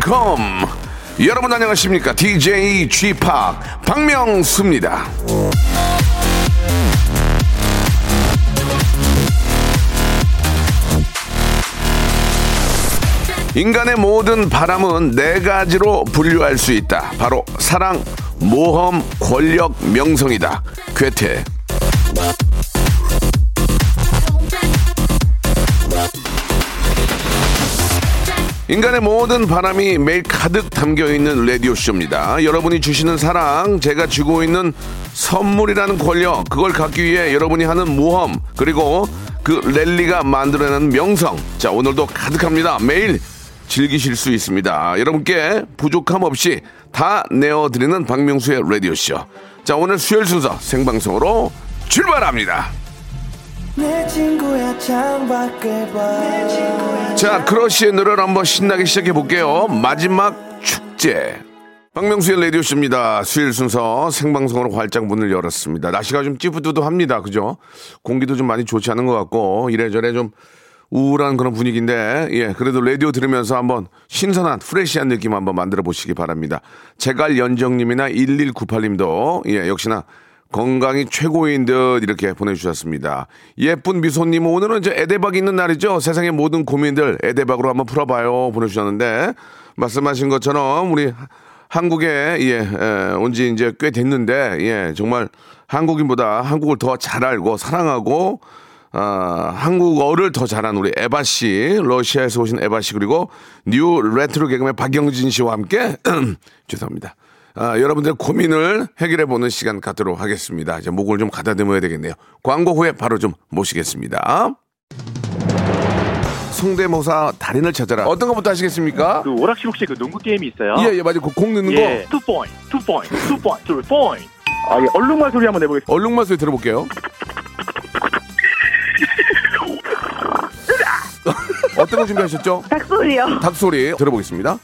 welcome. 여러분 안녕하십니까? DJ g p 박명수입니다. 인간의 모든 바람은 네 가지로 분류할 수 있다. 바로 사랑, 모험, 권력, 명성이다. 괴테. 인간의 모든 바람이 매일 가득 담겨 있는 라디오 쇼입니다. 여러분이 주시는 사랑, 제가 쥐고 있는 선물이라는 권력, 그걸 갖기 위해 여러분이 하는 모험, 그리고 그 랠리가 만들어내는 명성. 자, 오늘도 가득합니다. 매일 즐기실 수 있습니다. 여러분께 부족함 없이 다 내어드리는 박명수의 라디오 쇼. 자, 오늘 수요일 순서 생방송으로 출발합니다. 자, 크러쉬의 노래를 한번 신나게 시작해 볼게요. 마지막 축제. 박명수의 라디오쇼입니다. 수요일 순서 생방송으로 활짝 문을 열었습니다. 날씨가 좀 찌뿌두두합니다. 그죠? 공기도 좀 많이 좋지 않은 것 같고, 이래저래 좀 우울한 그런 분위기인데, 예, 그래도 라디오 들으면서 한번 신선한, 프레시한 느낌 한번 만들어 보시기 바랍니다. 제갈 연정님이나 1198님도, 예, 역시나 건강이 최고인 듯 이렇게 보내주셨습니다. 예쁜 미소님 오늘은 이제 에데박 있는 날이죠. 세상의 모든 고민들 에데박으로 한번 풀어봐요 보내주셨는데 말씀하신 것처럼 우리 한국에 예, 온지 이제 꽤 됐는데 예, 정말 한국인보다 한국을 더 잘 알고 사랑하고 아, 한국어를 더 잘하는 우리 에바 씨, 러시아에서 오신 에바 씨 그리고 new 레트로 개그맨 박영진 씨와 함께 죄송합니다. 아, 여러분들의 고민을 해결해 보는 시간 갖도록 하겠습니다. 이제 목을 좀 가다듬어야 되겠네요. 광고 후에 바로 좀 모시겠습니다. 성대모사 달인을 찾아라. 어떤 것부터 하시겠습니까? 그 오락실 혹시 그 농구 게임이 있어요? 예, 예, 맞아요. 그 공 넣는 예. 거. two point, two point, two point, two point. 아, 예. 얼룩말 소리 한번 내보겠습니다. 얼룩말 소리 들어볼게요. 어떤 거 준비하셨죠? 닭소리요. 닭소리 들어보겠습니다.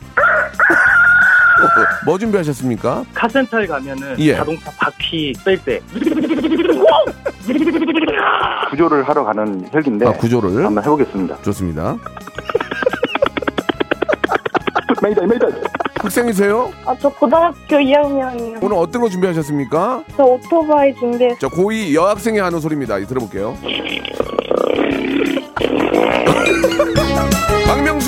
뭐 준비하셨습니까? 카센터에 가면은 예. 자동차 바퀴 뺄 때. 구조를 하러 가는 헬기인데 아, 구조를. 한번 해보겠습니다. 좋습니다. 메이다 메이다. 학생이세요? 아, 저 고등학교 2학년이요. 오늘 어떤 거 준비하셨습니까? 저 오토바이 준비. 저 고2 여학생이 하는 소리입니다. 들어볼게요.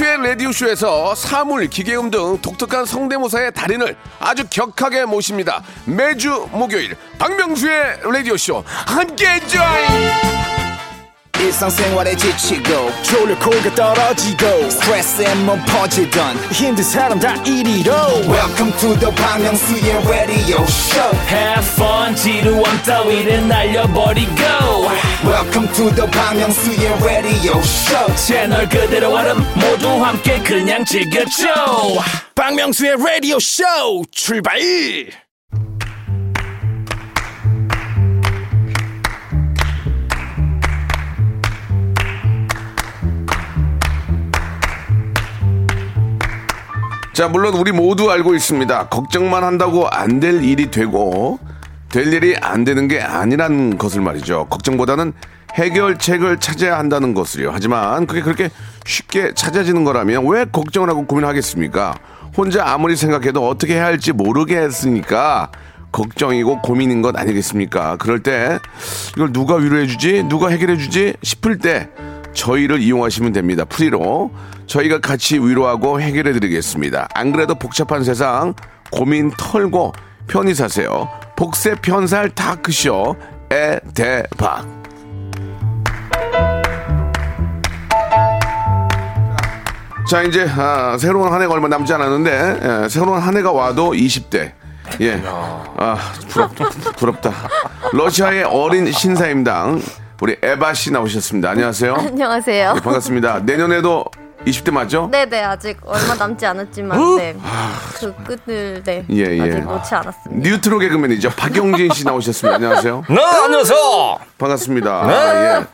박명수의 라디오쇼에서 사물, 기계음 등 독특한 성대모사의 달인을 아주 격하게 모십니다. 매주 목요일 박명수의 라디오쇼 함께 join! 일상생활에 지치고, 떨어지고, 퍼지던, welcome to the Bang radio show Have fun, 지루함 따위를 날려버리고. welcome to the Bang Myung-soo's radio show 채널 그대로 얼음 모두 함께 그냥 즐겨줘. 박명수의 radio show 출발 자, 물론 우리 모두 알고 있습니다. 걱정만 한다고 안 될 일이 되고, 될 일이 안 되는 게 아니란 것을 말이죠. 걱정보다는 해결책을 찾아야 한다는 것을요. 하지만 그게 그렇게 쉽게 찾아지는 거라면 왜 걱정을 하고 고민하겠습니까? 혼자 아무리 생각해도 어떻게 해야 할지 모르겠으니까 걱정이고 고민인 것 아니겠습니까? 그럴 때 이걸 누가 위로해주지? 누가 해결해주지? 싶을 때 저희를 이용하시면 됩니다. 프리로. 저희가 같이 위로하고 해결해 드리겠습니다. 안 그래도 복잡한 세상 고민 털고 편히 사세요. 복세 편살 다크쇼 에 대박. 자 이제 아, 새로운 한 해가 얼마 남지 않았는데 예, 새로운 한 해가 와도 20대 예. 아, 부럽, 부럽다. 러시아의 어린 신사임당 우리 에바 씨 나오셨습니다. 안녕하세요. 안녕하세요. 네, 반갑습니다. 내년에도 20대 맞죠? 네네 아직 얼마 남지 않았지만 네 그 끝을 네 예, 예. 아직 놓지 않았습니다. 뉴트로 개그맨이죠. 박영진 씨 나오셨습니다. 안녕하세요. 네, 안녕하세요. 반갑습니다. 네. 아, 예.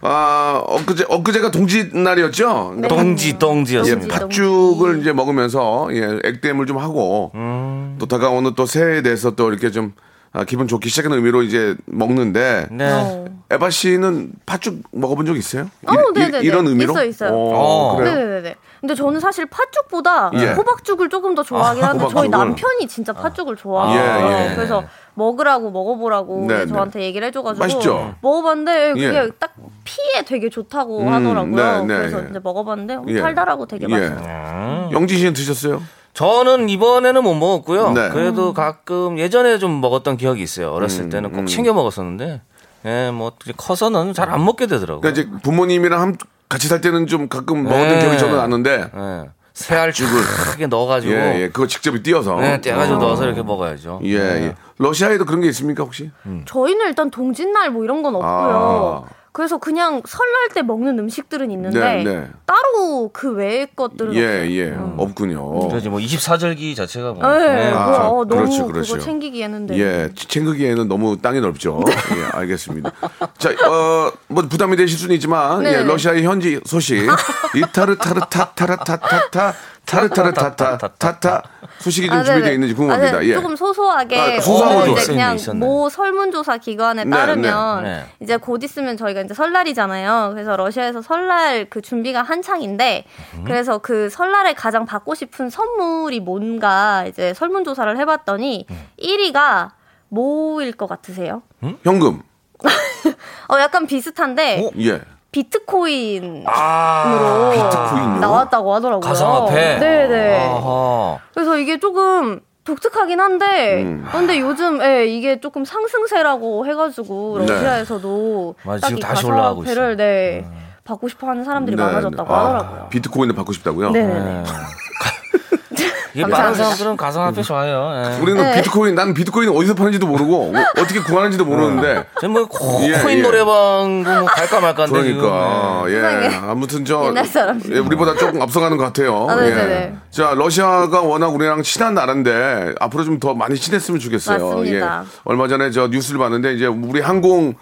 아, 엊그제, 엊그제가 동지 날이었죠? 네. 동지 예, 동지였습니다. 동지. 팥죽을 이제 먹으면서, 예, 액땜을 좀 하고, 음. 또 다가오는 또 새해에 대해서 또 이렇게 좀, 아, 기분 좋기 시작하는 의미로 이제 먹는데, 네. 어. 에바 씨는 팥죽 먹어본 적 있어요? 어, 이- 네네네. 이런 의미로? 있어요, 있어요. 어, 어. 그래요? 네네네. 근데 저는 사실 팥죽보다 예. 호박죽을 조금 더 좋아하긴 아, 한데 호박죽을. 저희 남편이 진짜 팥죽을 좋아해요. 예, 예. 그래서 먹으라고 먹어보라고 네, 이제 네. 저한테 얘기를 해줘가지고 맛있죠? 먹어봤는데 그게 예. 딱 피에 되게 좋다고 음, 하더라고요. 네, 네, 그래서 예. 이제 먹어봤는데 어, 예. 달달하고 되게 예. 맛있어요. 영진 씨는 드셨어요? 저는 이번에는 못 먹었고요. 네. 그래도 가끔 예전에 좀 먹었던 기억이 있어요. 어렸을 음, 때는 꼭 챙겨 먹었었는데, 예, 뭐 커서는 잘 안 먹게 되더라고요. 그러니까 이제 부모님이랑 함- 같이 살 때는 좀 가끔 먹었던 네. 기억이 저는 나는데, 예, 새알죽을 크게 넣어가지고, 예, 예, 그거 직접 띄어서. 네, 떼가지고 넣어서 이렇게 먹어야죠. 예, 예. 러시아에도 그런 게 있습니까, 혹시? 저희는 일단 동짓날 뭐 이런 건 없고요. 아. 그래서 그냥 설날 때 먹는 음식들은 있는데 네, 네. 따로 그 외의 것들은 예. 예. 없군요. 그래서 뭐 24절기 자체가 뭐. 네, 네. 아, 뭐, 어, 너무 그렇죠, 그렇죠. 그거 챙기기에는 네. 예, 챙기기에는 너무 땅이 넓죠. 예, 알겠습니다. 자, 어, 뭐 부담이 되실 수는 있지만, 네. 예, 러시아의 현지 소식. 이 타르타르타타라타타타, 타르타르타타타타 소식이 좀 아, 준비되어 네네. 있는지 아, 궁금합니다. 네. 예. 조금 소소하게 아, 오늘 거죠. 이제 그냥. 모 설문조사 기관에 네, 따르면 네. 네. 이제 곧 있으면 저희가 이제 설날이잖아요. 그래서 러시아에서 설날 그 준비가 한창인데 음. 그래서 그 설날에 가장 받고 싶은 선물이 뭔가 이제 설문조사를 해봤더니 음. 1위가 뭐일 것 같으세요? 현금. 어 약간 비슷한데 예. 비트코인으로 아, 비트코인요? 나왔다고 하더라고요. 가상화폐. 네네. 아하. 그래서 이게 조금 독특하긴 한데, 음. 근데 요즘 예, 이게 조금 상승세라고 해가지고 네. 러시아에서도 맞아, 딱 지금 이 다시 올라가고 가상화폐를 네, 받고 싶어하는 사람들이 네, 많아졌다고 네. 아, 하더라고요. 비트코인을 받고 싶다고요? 네네. 네. 이게. 많은 사람들은 가상화폐 좋아해요. 예. 우리는 네. 비트코인, 나는 비트코인 어디서 파는지도 모르고, 어, 어떻게 구하는지도 모르는데, 지금 뭐 코, 예, 코인 예. 노래방도 뭐 갈까 말까인데 그러니까. 예 세상에. 아무튼 저 옛날 사람들. 예, 우리보다 조금 앞서가는 것 같아요. 아, 네네네. 예. 자 러시아가 워낙 우리랑 친한 나라인데 앞으로 좀 더 많이 친했으면 좋겠어요. 맞습니다. 예. 얼마 전에 저 뉴스를 봤는데 이제 우리 항공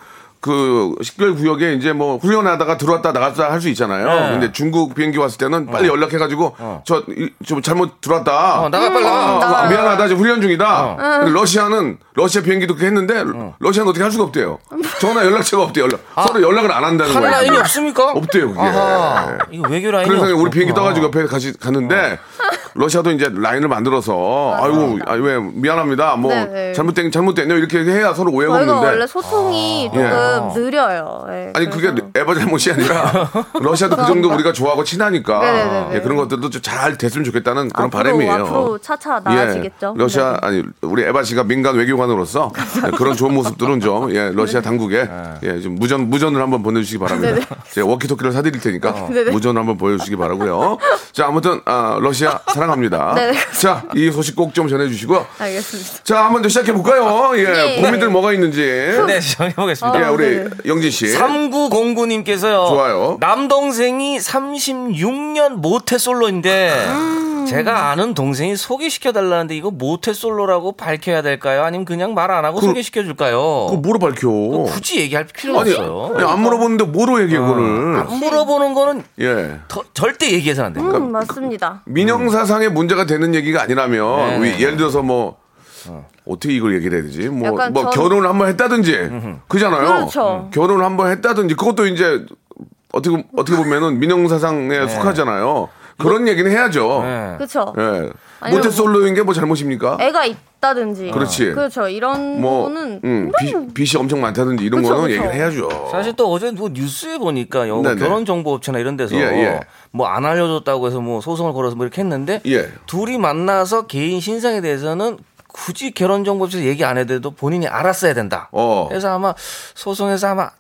그 식별 구역에 이제 뭐 훈련하다가 들어왔다 나갔다 할 수 있잖아요. 네. 근데 중국 비행기 왔을 때는 빨리 연락해가지고 저좀 잘못 들어왔다. 어, 나가, 빨리 나가. 아, 나가. 미안하다 지금 훈련 중이다. 근데 러시아는 러시아 비행기도 그렇게 했는데 러시아는 어떻게 할 수가 없대요. 전화 연락처가 없대요. 연락. 서로 연락을 안 한다는 한 거예요. 라인이 없습니까? 없대요, 그게. 아하, 이거 외교 라인이 그래서 우리 비행기. 떠가지고 옆에 같이 갔는데 러시아도 이제 라인을 만들어서 아이고 아, 왜 미안합니다 뭐 네네. 잘못된 잘못됐네요 이렇게 해야 서로 오해가 없는데 원래 소통이 조금 예. 느려요. 예, 아니 그게 그래서. 에바 잘못이 아니라 러시아도 그 정도 우리가 좋아하고 친하니까. 예, 그런 것들도 좀 잘 됐으면 좋겠다는 그런 앞으로, 바람이에요. 앞으로 차차 나아지겠죠. 예, 러시아 네. 아니 우리 에바 씨가 민간 외교관으로서 예, 그런 좋은 모습들은 좀 예, 러시아 네. 당국에 예, 좀 무전 무전을 한번 보내주시기 바랍니다. 제가 워키토키를 사드릴 테니까 네네. 무전을 한번 보여주시기 바라고요. 자 아무튼 아, 러시아 사랑합니다. 네네. 자이 소식 꼭 좀 전해주시고 알겠습니다. 자 한번 더 시작해 볼까요? 예, 예. 고민들 뭐가 있는지 네, 정해보겠습니다. 예, 아, 우리 네네. 영진 씨. 3909님께서요. 좋아요. 남동생이 36년 모태 솔로인데 제가 아는 동생이 소개시켜 달라는데 이거 모태 솔로라고 밝혀야 될까요? 아니면 그냥 말 안 하고 그- 소개시켜 줄까요? 그거 뭐로 밝혀? 굳이 얘기할 필요가 아니, 없어요. 아니, 안 물어보는데 뭐로 얘기해 그거를? 안 물어보는 거는 예. 더- 절대 얘기해서는 안 됩니다. 음, 맞습니다. 민영사상에 문제가 되는 얘기가 아니라면 네. 위- 예를 들어서 뭐 어 떻게 이걸 얘기를 해야 되지? 뭐, 뭐 전- 결혼을 한번 했다든지 그잖아요. 그렇죠. 결혼을 한번 했다든지 그것도 이제 어떻게 어떻게 보면은 민영사상에 속하잖아요. 그런 얘기는 해야죠. 네. 그렇죠. 예. 모태솔로인 게 뭐 잘못입니까? 애가 있다든지. 그렇지. 그렇죠. 이런 뭐 거는 음, 빚, 빚이 엄청 많다든지 이런 그쵸, 거는 그쵸. 얘기를 해야죠. 사실 또 어제 뭐 뉴스에 보니까 요 네네. 결혼 정보 업체나 이런 데서 예, 예. 뭐안 알려줬다고 해서 뭐 소송을 걸어서 뭐 이렇게 했는데 예. 둘이 만나서 개인 신상에 대해서는 굳이 결혼정보업체에서 얘기 안 해도 본인이 알았어야 된다. 어. 그래서 아마 소송에서 아마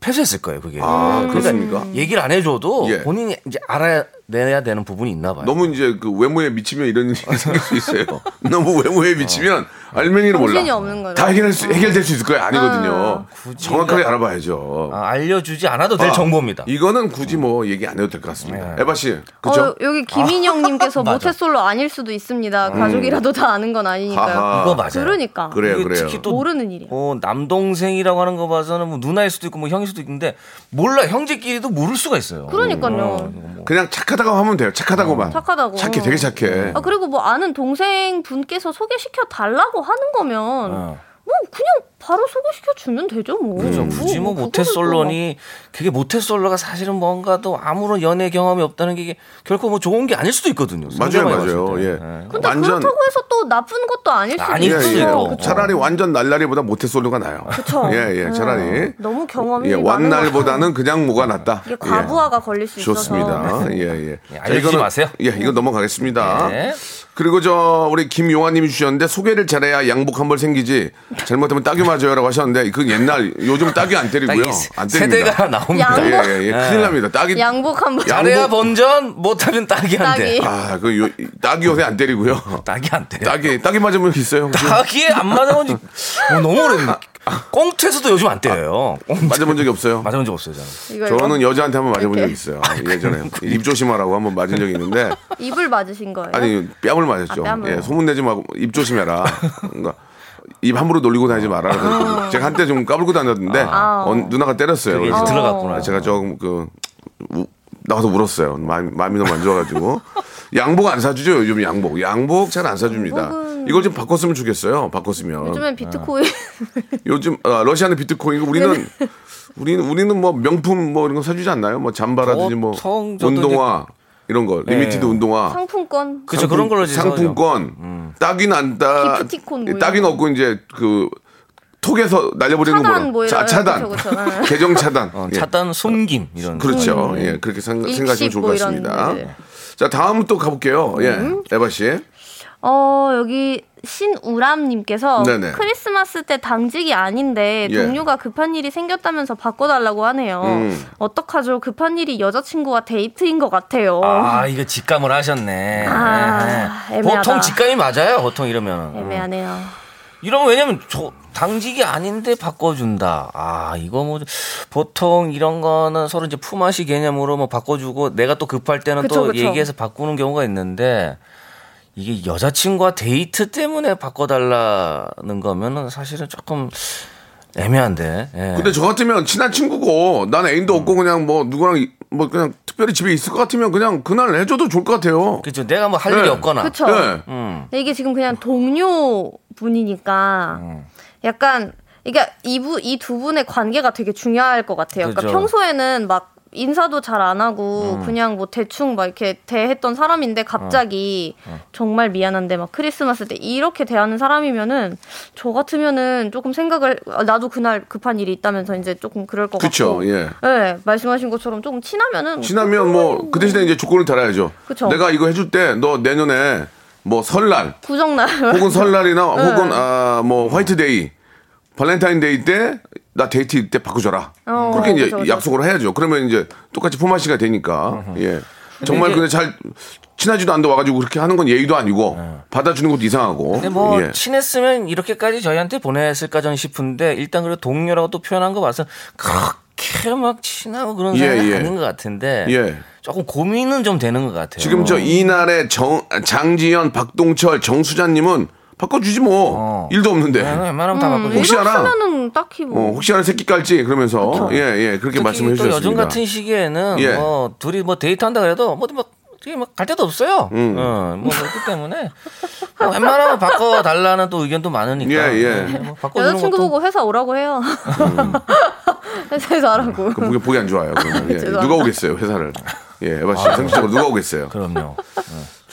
패소했을 거예요, 그게. 아, 그러니까 그렇습니까? 얘기를 안 해줘도 예. 본인이 이제 알아야 내야 되는 부분이 있나 봐요. 너무 이제 그 외모에 미치면 이런 일이 생길 수 있어요. 너무 외모에 미치면 알맹이를 몰라. 정신이 없는 거죠. 다 해결할 수, 해결될 수 있을 거예요. 아니거든요. 굳이 정확하게 알아봐야죠. 아, 알려주지 않아도 될 아, 정보입니다. 이거는 굳이 뭐 얘기 안 해도 될 것 같습니다. 네. 에바 씨, 그죠? 어, 여기 김인영님께서 맞아. 모태솔로 아닐 수도 있습니다. 가족이라도 다 아는 건 아니니까요. 하하. 이거 맞아요. 그러니까 그래요, 이게 그래요. 특히 또 모르는 일이야. 어, 남동생이라고 하는 거 봐서는 뭐 누나일 수도 있고 뭐 형일 수도 있는데 몰라 형제끼리도 모를 수가 있어요. 그러니까요. 그냥 착하다고 하면 돼요. 착하다고만. 착하다고. 착해, 되게 착해. 아 그리고 뭐 아는 동생 분께서 소개시켜 달라고 하는 거면 어. 뭐 그냥 바로 소개시켜 주면 되죠 뭐. 그죠. 굳이 뭐 그거를 또 모태솔로니 그게 모태솔로가 사실은 뭔가도 아무런 연애 경험이 없다는 게 이게 결코 뭐 좋은 게 아닐 수도 있거든요. 맞아요, 맞아요. 예. 네. 근데 완전 그렇다고 해서 또 나쁜 것도 아닐 수도 아닐 예, 수도 예. 있고. 그쵸? 차라리 완전 날라리보다 모태솔로가 나요. 그쵸. 예, 예. 차라리 음, 너무 경험이 예, 많은 완날보다는 그냥 뭐가 낫다. 이게 과부하가 걸릴 수 예. 좋습니다. 있어서. 예, 예. 예, 알려주지 이거는- 마세요. 예, 이거 넘어가겠습니다. 네. 그리고 저 우리 김용환님이 주셨는데 소개를 잘해야 양복 한 벌 생기지 잘못하면 딱이 맞아요라고 하셨는데 그건 옛날 요즘 딱이 안 때리고요. 안 때립니다. 세대가 나옵니다. 양복. 예, 예, 예. 큰일 납니다. 딱이 양복 한 번 잘해야 양복- 본전 못하면 딱이 안 돼. 딱이. 아, 그 요, 딱이 요새 안 때리고요. 딱이 안 돼. 딱이 딱이 맞은 분 있어요? 혹시? 딱이 안 맞아본 지 어, 너무 오래됐네. 꽁트에서도 요즘 안 때려요. 꽁트. 맞아본 적이 없어요. 맞아본 적 없어요, 저는. 여자한테 한번 맞아본 이렇게. 적이 있어요. 예전에 입 조심하라고 한번 맞은 적이 있는데 입을 맞으신 거예요? 아니 뺨을 맞았죠. 아, 뺨을. 예, 소문 내지 말고 입 조심해라. 그러니까 입 함부로 놀리고 다니지 마라. 그래서 제가 한때 좀 까불고 다녔는데 아. 어, 누나가 때렸어요. 들어갔구나. 제가 조금 그 우- 나가서 울었어요. 마음, 마음이 너무 안 좋아가지고. 양복 안 사주죠? 요즘 양복. 양복 잘 안 사줍니다. 양복은- 이걸 좀 바꿨으면 좋겠어요. 바꿨으면. 요즘엔 비트코인. 요즘 아, 러시아는 비트코인이고 우리는 우리는 우리는 뭐 명품 뭐 이런 거 사주지 않나요? 뭐 잠바라든지 뭐 운동화 이런 거. limited 예. 운동화. 상품권. 그죠 그런 걸로 이제 상품권. 딱이 난다. 기프티콘 뭐 이런 딱이 거. 없고 이제 그 톡에서 날려버리는 차단 거로 뭐 자, 차단 그쵸, 그쵸. 네. 계정 차단 어, 예. 차단 숨김 이런. 그렇죠 예 그렇게 생, 일식 생각 하시면 좋을 것뭐 이런 같습니다 네. 자 다음 또 가볼게요 예 음. 에바 씨 어 여기 신우람님께서 네네. 크리스마스 때 당직이 아닌데 예. 동료가 급한 일이 생겼다면서 바꿔달라고 하네요. 음. 어떡하죠? 급한 일이 여자친구와 데이트인 것 같아요. 아 이거 직감을 하셨네. 아, 예. 애매하다. 보통 직감이 맞아요. 보통 이러면. 애매하네요. 이러면 왜냐면 저 당직이 아닌데 바꿔준다. 아 이거 뭐 보통 이런 거는 서로 이제 품앗이 개념으로 뭐 바꿔주고 내가 또 급할 때는 그쵸, 또 그쵸. 얘기해서 바꾸는 경우가 있는데 이게 여자친구와 데이트 때문에 바꿔달라는 거면은 사실은 조금 애매한데. 예. 근데 저 같으면 친한 친구고 난 애인도 없고 그냥 뭐 누구랑 이- 뭐 그냥 특별히 집에 있을 것 같으면 그냥 그날 해줘도 좋을 것 같아요 그렇죠. 내가 뭐할 일이 네. 없거나. 그쵸? 예. 음. 근데 이게 지금 그냥 동료 분이니까 약간 그러니까 이부 이 두 분의 관계가 되게 중요할 것 같아요. 그러니까 그죠. 평소에는 막 인사도 잘 안 하고 그냥 뭐 대충 막 이렇게 대했던 사람인데 갑자기 정말 미안한데 막 크리스마스 때 이렇게 대하는 사람이면은 저 같으면은 조금 생각을 아, 나도 그날 급한 일이 있다면서 이제 조금 그럴 것 그쵸 같고. 예 네, 말씀하신 것처럼 조금 친하면은 친하면 뭐 그 대신에 이제 조건을 달아야죠. 그쵸. 내가 이거 해줄 때 너 내년에 뭐 설날 구정날 혹은 설날이나 네. 혹은 아 뭐 화이트데이 발렌타인데이 때 나 데이트 때 바꿔줘라. 어, 그렇게 이제 그쵸, 그쵸. 약속을 해야죠. 그러면 이제 똑같이 품앗이가 되니까 예 정말 근데 잘 친하지도 않는데 와가지고 그렇게 하는 건 예의도 아니고 받아주는 것도 이상하고. 근데 뭐 예. 친했으면 이렇게까지 저희한테 보냈을까 저는 싶은데 일단 그래도 동료라고 또 표현한 거 봐서 그렇게 막 친하고 그런 예, 사람이 예. 아닌 것 같은데 예. 조금 고민은 좀 되는 것 같아요. 지금 저 이날의 정 장지현, 박동철, 정수자님은 바꿔주지 뭐 어. 일도 없는데. 네, 웬만하면 다 바꿔줘. 혹시 알아? 하면은 딱히 뭐 어, 혹시 하나 새끼 깔지 그러면서 예예 그렇게 말씀해 또 주셨습니다. 요즘 같은 시기에는 예. 뭐 둘이 뭐 데이트한다 그래도 뭐 뭐갈 데도 없어요. 음. 어, 뭐 그렇기 때문에 뭐 웬만하면 바꿔 달라는 또 의견도 많으니까. 예, 예. 네, 뭐 여자친구 것도 보고 회사 오라고 해요. 회사에서 하라고. 그 보기, 보기 안 좋아요. 그러면. 예. 누가 오겠어요 회사를? 예, 에바 씨 상식적으로 누가 오겠어요? 그럼요.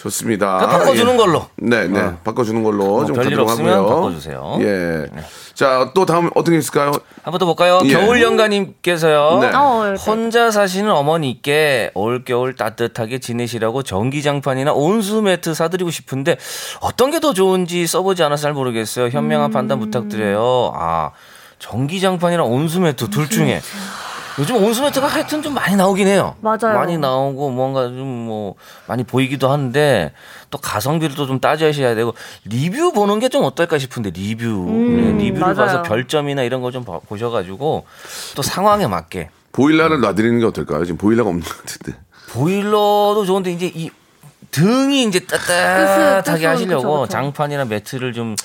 좋습니다. 그럼 바꿔주는 예. 걸로. 네, 네, 어. 바꿔주는 걸로 뭐 좀 별일 없으면 하고요. 바꿔주세요. 예. 자, 또 다음 어떤 게 있을까요? 한번 더 볼까요? 예. 겨울연가님께서요. 네. 어, 이렇게. 혼자 사시는 어머니께 올겨울 따뜻하게 지내시라고 전기장판이나 온수 매트 사드리고 싶은데 어떤 게 더 좋은지 써보지 않아서 잘 모르겠어요. 현명한 판단 부탁드려요. 아, 전기장판이랑 온수 매트 둘 중에 요즘 온수매트가 하여튼 좀 많이 나오긴 해요. 맞아요. 많이 나오고 뭔가 좀 뭐 많이 보이기도 한데 또 가성비를 또 좀 따져야 되고 리뷰 보는 게 좀 어떨까 싶은데 리뷰 음, 네, 리뷰를 맞아요. 봐서 별점이나 이런 거 좀 보셔가지고 또 상황에 맞게 보일러를 놔드리는 게 어떨까요? 지금 보일러가 없는 것 같은데. 보일러도 좋은데 이제 이 등이 이제 따뜻하게 하시려고 그쵸, 그쵸. 장판이나 매트를 좀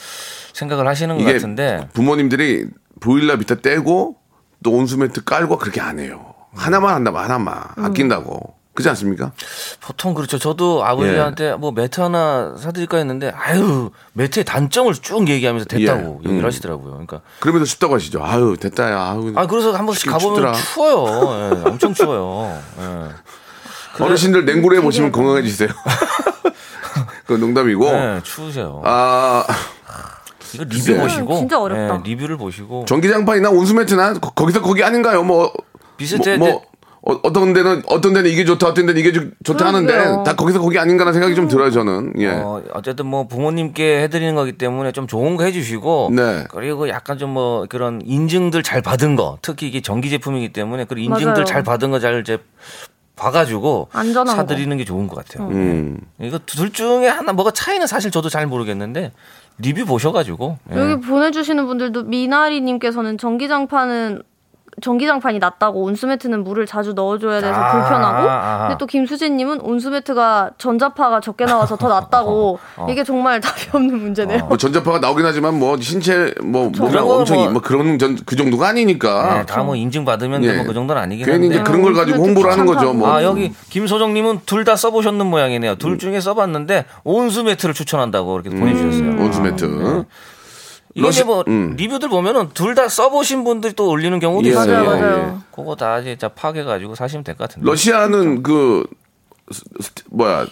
생각을 하시는 것 같은데 부모님들이 보일러 밑에 떼고 또 온수매트 깔고 그렇게 안 해요. 하나만 한다면 하나만 음. 아낀다고. 그렇지 않습니까? 보통 그렇죠. 저도 아버지한테 뭐 매트 하나 사드릴까 했는데 아유 매트의 단점을 쭉 얘기하면서 됐다고 예. 얘기를 음. 하시더라고요. 그러니까 그러면서 춥다고 하시죠. 아유 됐다야. 아유. 아 그래서 한 번씩 가보면 춥더라. 추워요. 예, 엄청 추워요. 예. 어르신들 냉골에 해 보시면 건강해지세요. 그건 농담이고. 네, 추우세요. 아 이거 리뷰 글쎄. 보시고 진짜 어렵다. 예, 리뷰를 보시고 전기장판이나 온수매트나 거- 거기서 거기 아닌가요? 뭐 비슷해. 뭐, 뭐 어, 어떤 데는 어떤 데는 이게 좋다, 어떤 데는 이게 좋- 좋다 하는데 그러게요. 다 거기서 거기 아닌가라는 생각이 좀 들어요 저는. 예. 어, 어쨌든 뭐 부모님께 해드리는 거기 때문에 좀 좋은 거 해주시고 네. 그리고 약간 좀 뭐 그런 인증들 잘 받은 거 특히 이게 전기 제품이기 때문에 그런 인증들 맞아요. 잘 받은 거 잘 이제 봐가지고 안전한 사드리는 게 좋은 것 같아요. 음. 이거 둘 중에 하나 뭐가 차이는 사실 저도 잘 모르겠는데 리뷰 보셔가지고 예. 여기 보내주시는 분들도 미나리님께서는 전기장판은 전기장판이 낫다고 온수매트는 물을 자주 넣어줘야 돼서 아, 불편하고 아, 아. 근데 또 김수진님은 온수매트가 전자파가 적게 나와서 더 낫다고 이게 정말 답이 없는 문제네요. 뭐 전자파가 나오긴 하지만 뭐 신체 뭐거 엄청 뭐- 뭐 그런 전 그 정도가 아니니까. 네, 다뭐 인증 받으면 예. 뭐그 정도는 아니긴 괜히 한데. 이제 그런 걸 가지고 온수매트 홍보를 하는 거죠. 뭐. 아 여기 김소정님은 둘 다 써보셨는 모양이네요. 둘 음. 중에 써봤는데 온수 매트를 추천한다고 이렇게 보내주셨어요. 음. 온수매트. 이게 러시- 뭐 음. 리뷰들 보면은 둘 다 써보신 분들이 또 올리는 경우도 예, 있어요. 맞아요, 예, 맞아요. 그거 다 진짜 파악해가지고 사시면 될 것 같은데. 러시아는 그 스- 스- 뭐야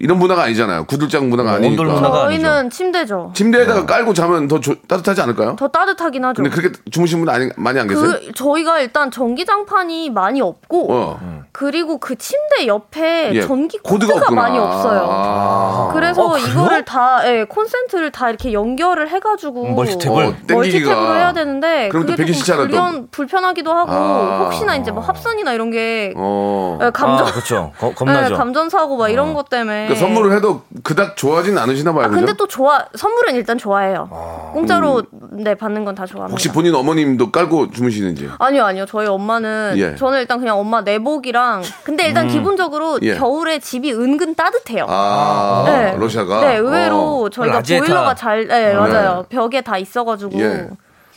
이런 문화가 아니잖아요. 구들장 문화가 어, 아니니까. 온돌 문화가 저희는 침대죠. 침대에다가 깔고 자면 더 조- 따뜻하지 않을까요? 더 따뜻하긴 하죠. 근데 그렇게 주무신 분 아니, 많이 안 계세요? 그 저희가 일단 전기장판이 많이 없고 어. 그리고 그 침대 옆에 예, 전기 코드가. 많이 없어요. 아. 그래서 어? 이거를 다 예, 콘센트를 다 이렇게 연결을 해가지고 음, 멀티탭을? 어. 멀티탭으로 해야 되는데 그럼 또 그게 또. 불편, 불편하기도 하고 아. 혹시나 이제 뭐 합선이나 이런 게 어. 예, 감전 아, 그렇죠. 거- 겁나죠. 예, 감전 사고 막 이런 것 때문에 그러니까 선물을 해도 그닥 좋아하진 않으시나 봐요. 아, 근데 그죠? 또 좋아 선물은 일단 좋아해요. 공짜로 네 받는 건 다 좋아합니다. 음. 혹시 본인 어머님도 깔고 주무시는지? 아니요, 아니요. 저희 엄마는 예. 저는 일단 그냥 엄마 내복이랑 근데 일단 기본적으로 예. 겨울에 집이 은근 따뜻해요. 아, 네. 러시아가? 네, 의외로 어. 저희가 라지에타. 보일러가 잘, 네, 맞아요. 벽에 다 있어가지고 예.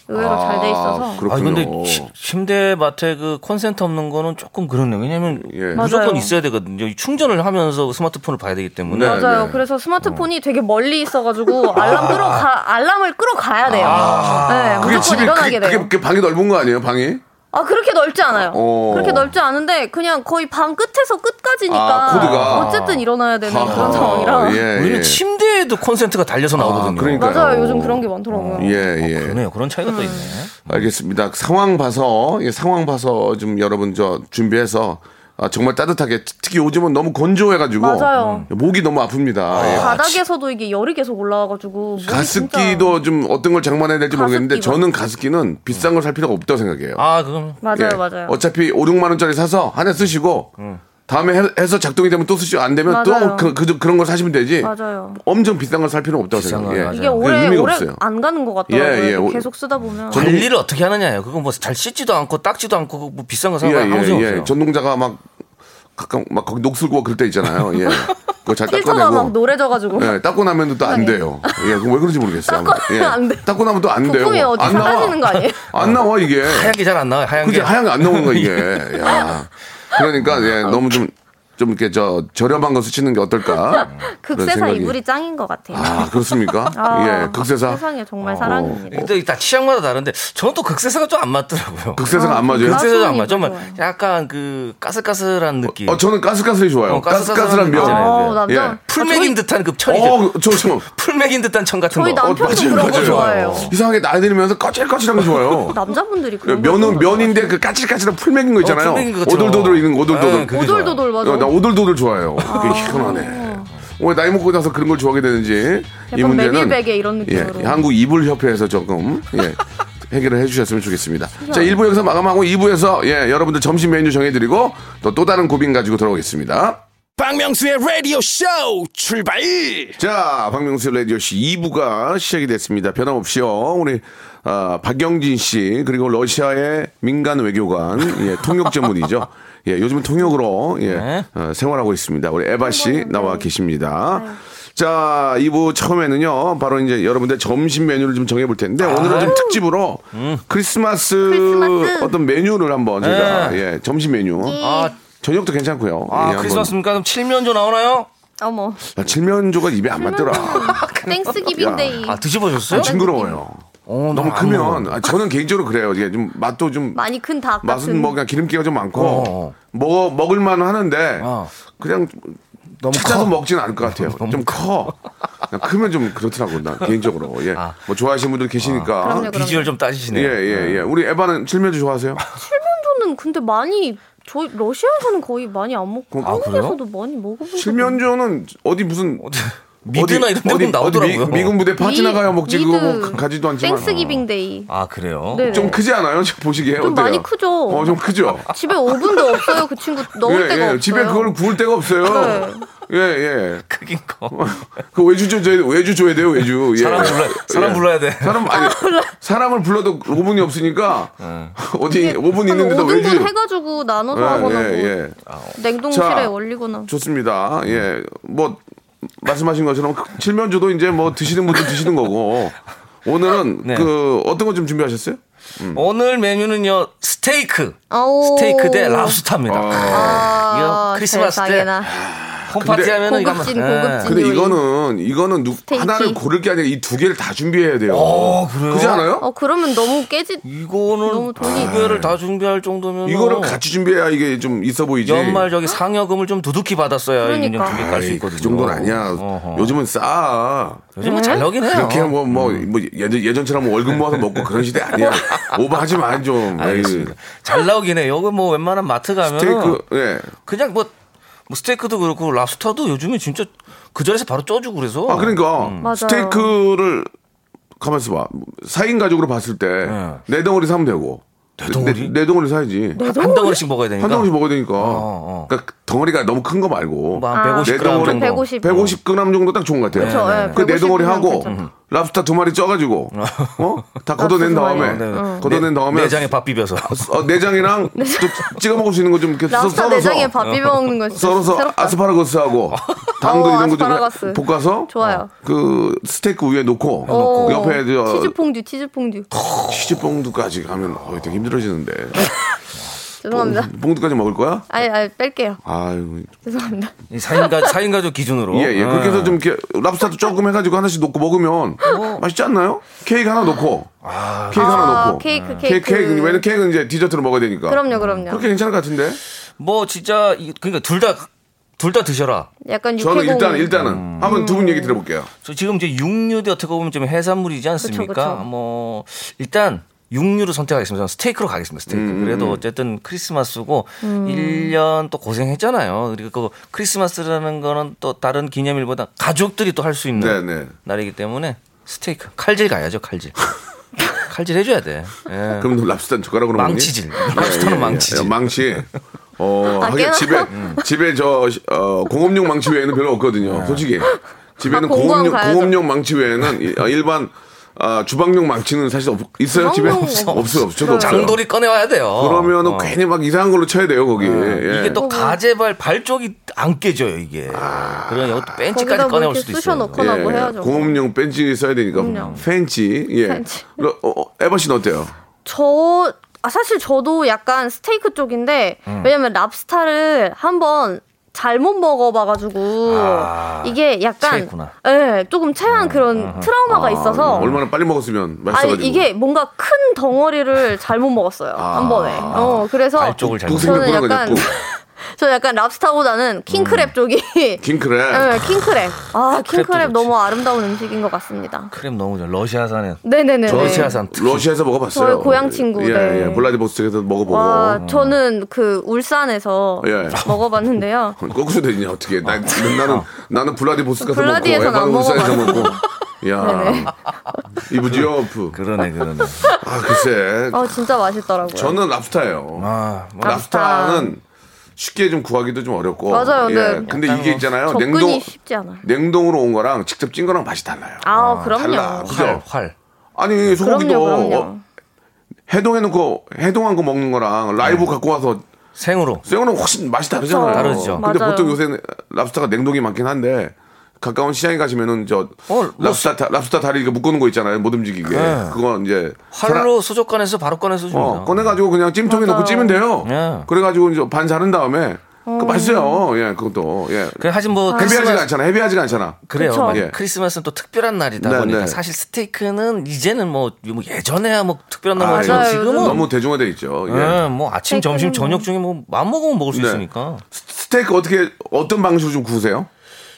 의외로 잘돼 있어서. 아, 아 그렇군요. 근데 치- 침대맡에 그 콘센트 없는 거는 조금 그렇네요. 왜냐면 예. 무조건 맞아요. 있어야 되거든요. 충전을 하면서 스마트폰을 봐야 되기 때문에. 네, 맞아요. 네. 그래서 스마트폰이 되게 멀리 있어가지고 알람 끌어가 알람을 끌어가야 돼요. 네, 그게 무조건 집이 일어나게 그게, 돼요. 그게, 그게 방이 넓은 거 아니에요, 방이? 아 그렇게 넓지 않아요. 어. 그렇게 넓지 않은데 그냥 거의 방 끝에서 끝까지니까 아, 코드가. 어쨌든 일어나야 되는 하하, 그런 상황이라. 예, 우리는 예. 침대에도 콘센트가 달려서 나오거든요. 그러니까요. 맞아요. 요즘 그런 게 많더라고요. 예, 예. 그러네요. 그런 차이가 또 있네. 알겠습니다. 상황 봐서, 예, 상황 봐서 좀 여러분 저 준비해서 아, 정말 따뜻하게 특히 요즘은 너무 건조해가지고 맞아요. 목이 너무 아픕니다. 예. 바닥에서도 이게 열이 계속 올라와가지고 가습기도 좀 어떤 걸 장만해야 될지 모르겠는데 가습기가. 저는 가습기는 비싼 걸 살 필요가 없다고 생각해요. 아, 그건 진짜- 맞아요, 예. 맞아요. 어차피 5, 6만 원짜리 사서 한 해 쓰시고 다음에 해, 해서 작동이 되면 또 쓰시고 안 되면 맞아요. 또 그, 그, 그런 걸 사시면 되지. 맞아요. 엄청 비싼 걸 살 필요는 없다고 비싼 거, 생각해요. 맞아요. 이게 오래 오래 없어요. 안 가는 것 같더라고요. 예, 예. 계속 쓰다 보면. 관리를 어떻게 하느냐예요. 그건 뭐 잘 씻지도 않고 닦지도 않고 뭐 비싼 거 사고 예, 아무 예, 소용 예. 없어요. 전동자가 막 가끔 막 거기 녹슬고 그럴 때 있잖아요. 예. 그거 잘 필터가 막 닦아내고. 노래져가지고. 예, 닦고 나면 또 안 돼요. 예, 왜 그런지 모르겠어요. 닦고 예. 나면 안 돼. 닦고 나면 또 안 돼요. 부품이 어디 안 나와. 사라지는 거 아니에요? 안 나와 이게. 하얀 게 잘 안 나와요. 하얀 그게 게. 하얀 게 안 나오는 거 이게. 야. 그러니까 예, 너무 좀 좀 이렇게 저 저렴한 거 쓰시는 게 어떨까? 극세사 생각이. 이불이 짱인 것 같아요. 아 그렇습니까? 아, 예, 극세사. 세상에 정말 어. 사랑입니다. 근데 다 취향마다 다른데 저는 또 극세사가 좀 안 맞더라고요. 극세사가 안 맞아요. 극세사가 안 맞아. 가슴이 정말. 약간 그 까슬까슬한 느낌. 어, 저는 까슬까슬이 좋아요. 어, 까슬까슬한 면. 어, 남자. 예. 아, 풀 저희- 맥인 듯한 그 천이죠. 어, 저, 저. 풀 맥인 듯한 천 같은 저희 거. 남- 남편도 그런 거 좋아해요. 이상하게 나이 들면서 까칠까칠한 거 좋아요. 남자분들이 그런 면은 거 면인데 그 까칠까칠한 풀 맥인 거 있잖아요. 어, 풀 맥인 거 같죠. 오돌도돌 있는 거, 오돌도돌. 아. 오돌도돌 맞아. 어, 나 오돌도돌 좋아해요. 그게 희한하네. 왜 나이 먹고 나서 그런 걸 좋아하게 되는지 이 약간 문제는 메밀베개 이런 느낌으로. 예, 한국 이불 협회에서 조금 예, 해결을 해주셨으면 좋겠습니다. 자, 1부 여기서 마감하고 2부에서 예, 여러분들 점심 메뉴 정해드리고 또 또 다른 고민 가지고 돌아오겠습니다. 박명수의 라디오 쇼 출발 자, 박명수 라디오씨 2부가 시작이 됐습니다. 변함없이요. 우리, 아, 박영진 씨, 그리고 러시아의 민간 외교관, 예, 통역 전문이죠. 예, 요즘은 통역으로, 예, 네. 어, 생활하고 있습니다. 우리 에바 씨 나와 계십니다. 자, 2부 처음에는요, 바로 이제 여러분들 점심 메뉴를 좀 정해볼 텐데, 오늘은 좀 특집으로 크리스마스, 크리스마스. 어떤 메뉴를 한번 저희가, 네. 예, 점심 메뉴. 아, 저녁도 괜찮고요. 아 예, 한번. 크리스마스입니까? 그럼 칠면조 나오나요? 어머. 아, 칠면조가 입에 안 맞더라. Thanksgiving Day. 아 드셔보셨어요? 징그러워요. 어, 너무. 크면 아, 저는 개인적으로 그래요. 이게 좀 맛도 좀 많이 큰닭 같은. 맛은 뭐 그냥 기름기가 좀 많고 어. 먹어 먹을만 하는데 어. 그냥 너무 찾아서 커? 먹지는 않을 것 같아요. 좀 커. 그냥 크면 좀 그렇더라고 나 개인적으로. 예. 아. 뭐 좋아하시는 분들 계시니까. 그럼요, 그럼요. 비주얼 좀 따지시네요. 예, 예, 예. 우리 에바는 칠면조 좋아하세요? 저는 근데 많이 저희 러시아에서는 거의 많이 안 먹고 아, 한국에서도 많이 먹어본 적 칠면조는 어디 무슨 미드나 이런 데 보면 나오더라고요. 미, 군 부대 파티 미- 나가야 먹지 그거 미드. 뭐 가지도 않지만 Thanksgiving Day. 아 그래요? 네. 좀 크지 않아요? 저 보시기에 좀 어때요? 많이 크죠. 어, 좀 크죠. 집에 오븐도 없어요. 그 친구 넣을 데가 없어요. 예, 집에 그걸 구울 데가 없어요. 네. 예, 예. 크긴 커. 그 외주 줘야 외주 줘야 돼요, 외주. 예. 사람 불러 사람 예. 불러야 돼. 사람 아니 사람을 불러도 5분이 없으니까 어디 5분 한 있는데도 5등분 외주 해가지고 나눠서 예, 하거나 예, 뭐 예. 냉동실에 자, 올리거나. 좋습니다. 예. 뭐 말씀하신 것처럼 칠면조도 이제 뭐 드시는 분들 드시는 거고 오늘은 네. 그 어떤 거 좀 준비하셨어요? 오늘 메뉴는요 스테이크. 스테이크 대 랍스타입니다. 아, 이거 크리스마스 때 세상에나. 홈파티 하면은 이거 고급진, 한번- 예. 고급진. 근데 요리. 이거는 이거는 누. 하나를 고를 게 아니라 이 두 개를 다 준비해야 돼요. 어, 그래요? 그렇지 않아요? 어 그러면 너무 깨지. 이거는 너무 돈이- 두 개를 다 준비할 정도면 이거를 같이 준비해야 이게 좀 있어 보이지. 연말 저기 상여금을 좀 두둑히 받았어야 그러니까. 인형 두개 깔수 아이, 있거든요. 그 정도는 아니야. 어허. 요즘은 싸. 요즘은 잘 나오긴 해요. 그렇게 뭐, 뭐, 뭐 예전, 예전처럼 뭐 월급 모아서 먹고 그런 시대 아니야. 오버하지 마, 좀. 알겠습니다. 잘 나오긴 해요. 이거 뭐 웬만한 마트 가면 스테이크, 예. 그냥 뭐, 뭐 스테이크도 그렇고 랍스터도 요즘에 진짜 그 자리에서 바로 쪄주고 그래서 아, 그러니까. 맞아요. 스테이크를, 가만 있어 봐. 4인 가족으로 봤을 때, 네 덩어리 사면 되고. 네 덩어리? 네, 네 덩어리 사야지. 한 덩어리씩 먹어야 되니까. 한 덩어리씩 먹어야 되니까. 어. 그러니까 덩어리가 너무 큰 거 말고. 뭐한 아, 150g 네 덩어리 정도. 150. 150g 정도 딱 좋은 것 같아요. 그쵸, 예, 그네150 덩어리 하고 괜찮다. 랍스터 두 마리 쪄가지고 어? 다 걷어낸 다음에 마리. 응. 걷어낸 다음에 내장에 밥 비벼서. 어, 내장이랑 또 찍어 먹을 수 있는 거 좀 이렇게 썰- 썰어서 내장에 밥 비벼 먹는 거 썰어서 새롭다. 아스파라거스하고 당근 어, 이런 거좀 아스파라거스. 볶아서 좋아요. 그 스테이크 위에 놓고 오, 옆에 저 치즈 퐁듀, 치즈 퐁듀. 치즈 퐁듀까지 가면 어, 되게 힘들어지는데 죄송합니다. 퐁듀까지 먹을 거야? 아니, 아니 뺄게요. 아유 죄송합니다. 이 4인, 가, 4인 가족 기준으로. 예, 예. 그렇게 해서 좀 이렇게 랍스타도 조금 해가지고 하나씩 놓고 먹으면 맛있지 않나요? 케이크 하나 놓고. 케이크 하나 아, 놓고. 케이크, 케이크, 케이크. 케이크. 왜냐면 케이크는 이제 디저트로 먹어야 되니까. 그럼요, 그럼요. 그렇게 괜찮을 것 같은데? 뭐 진짜 이- 그러니까 둘 다 둘 다 드셔라. 약간 저는. 일단, 일단은. 음. 한번 두 분 얘기 들어볼게요. 저 지금 이제 육류도 어떻게 보면 좀 해산물이지 않습니까? 그쵸, 그쵸. 뭐 일단 육류를 선택하겠습니다. 저는 스테이크로 가겠습니다. 스테이크. 음, 그래도 어쨌든 크리스마스고 음. 1년 또 고생했잖아요. 그리고 그 크리스마스라는 거는 또 다른 기념일보다 가족들이 또 할 수 있는 네, 네. 날이기 때문에 스테이크 칼질 가야죠, 칼질. 칼질 해줘야 돼. 예. 그럼 너 랍스타는 젓가락으로? 망치질. 랍스터는 망치질. 예, 망치. 어, 아, 하긴? 집에, 집에 저, 어, 공업용 망치 외에는 별로 없거든요. 솔직히. 집에는 아, 공업용, 가야죠. 공업용 망치 외에는 이- 어, 일반, 아, 주방용 망치는 사실 없, 있어요, 집에? 주방용 없어요, 없어요. 없어요. 저도 없어요. 장돌이 꺼내 와야 돼요. 그러면은 어. 괜히 막 이상한 걸로 쳐야 돼요, 거기. 예. 이게 또 가재발 발 쪽이 안 깨져요 이게. 그런 이것도 벤치까지 뭐 꺼내올 수도 있어요. 넣거나 뭐 해야죠. 공업용 벤치 써야 되니까. 그럼요. 팬치. 예. 어, 어, 에바 씨는 어때요? 저 아, 사실 저도 약간 스테이크 쪽인데 음. 왜냐면 랍스타를 한번 잘못 먹어봐가지고 아, 이게 약간. 예 조금 체한 그런 트라우마가 있어서 얼마나 빨리 먹었으면 맛있어가지고. 아니 이게 뭔가 큰 덩어리를 잘못 먹었어요 한 번에 어 그래서 발 쪽을 잘못 동생을 저는 약간. 저 약간 랍스타보다는 킹크랩 쪽이 킹크랩. 네, 킹크랩 아 크랩도 킹크랩. 너무 아름다운 음식인 것 같습니다 크랩 너무 좋아. 러시아산에 네네네 러시아산 특히. 러시아에서 먹어봤어요. 저희 고향 친구, 예, 네. 예. 블라디보스톡에서 먹어보고. 와 저는 그 울산에서 예. 먹어봤는데요 거꾸로 되냐 어떻게? 나, 나는 나는 블라디보스토크에서 먹고 에바는 울산에서. 먹고. 야 이브 지오프. 그러네, 그러네. 아 글쎄. 아 진짜 맛있더라고요. 저는 랍스타예요. 아, 뭐, 랍스타는 쉽게 좀 구하기도 좀 어렵고. 맞아요, 예. 네. 근데 이게 있잖아요. 냉동 쉽지 않아요. 냉동으로 온 거랑 직접 찐 거랑 맛이 달라요. 아, 그럼요. 달라. 그죠? 활, 활. 아니 소고기도 그럼요, 그럼요. 어, 해동해놓고 해동한 거 먹는 거랑 라이브 갖고 와서 생으로. 생으로는 훨씬 맛이 다르잖아요. 다르죠. 근데 맞아요. 보통 요새 랍스타가 냉동이 많긴 한데 가까운 시장에 가시면은 저 어, 랍스타 다, 랍스타 다리 이거 묶어놓은 거 있잖아요. 못 움직이게. 네. 그거 이제 활로 수족 꺼내서 바로 꺼내서 줍니다. 어, 꺼내가지고 그냥 찜통에 맞아요. 넣고 찌면 돼요. 예. 그래가지고 이제 반 자른 다음에 그 맛있어요. 예, 그것도 예. 그 하진 뭐 헤비하지가 크리스마스 않잖아. 헤비하지가 않잖아. 그래요. 예. 크리스마스는 또 특별한 날이다 네, 보니까 네. 사실 스테이크는 이제는 뭐, 뭐 예전에야 뭐 특별한 날 아, 맞아요. 지금은 너무 대중화돼 있죠. 예. 예, 뭐 아침, 점심, 저녁 중에 뭐맘 먹으면 먹을 수 네. 있으니까. 스테이크 어떻게 어떤 방식으로 좀 구우세요?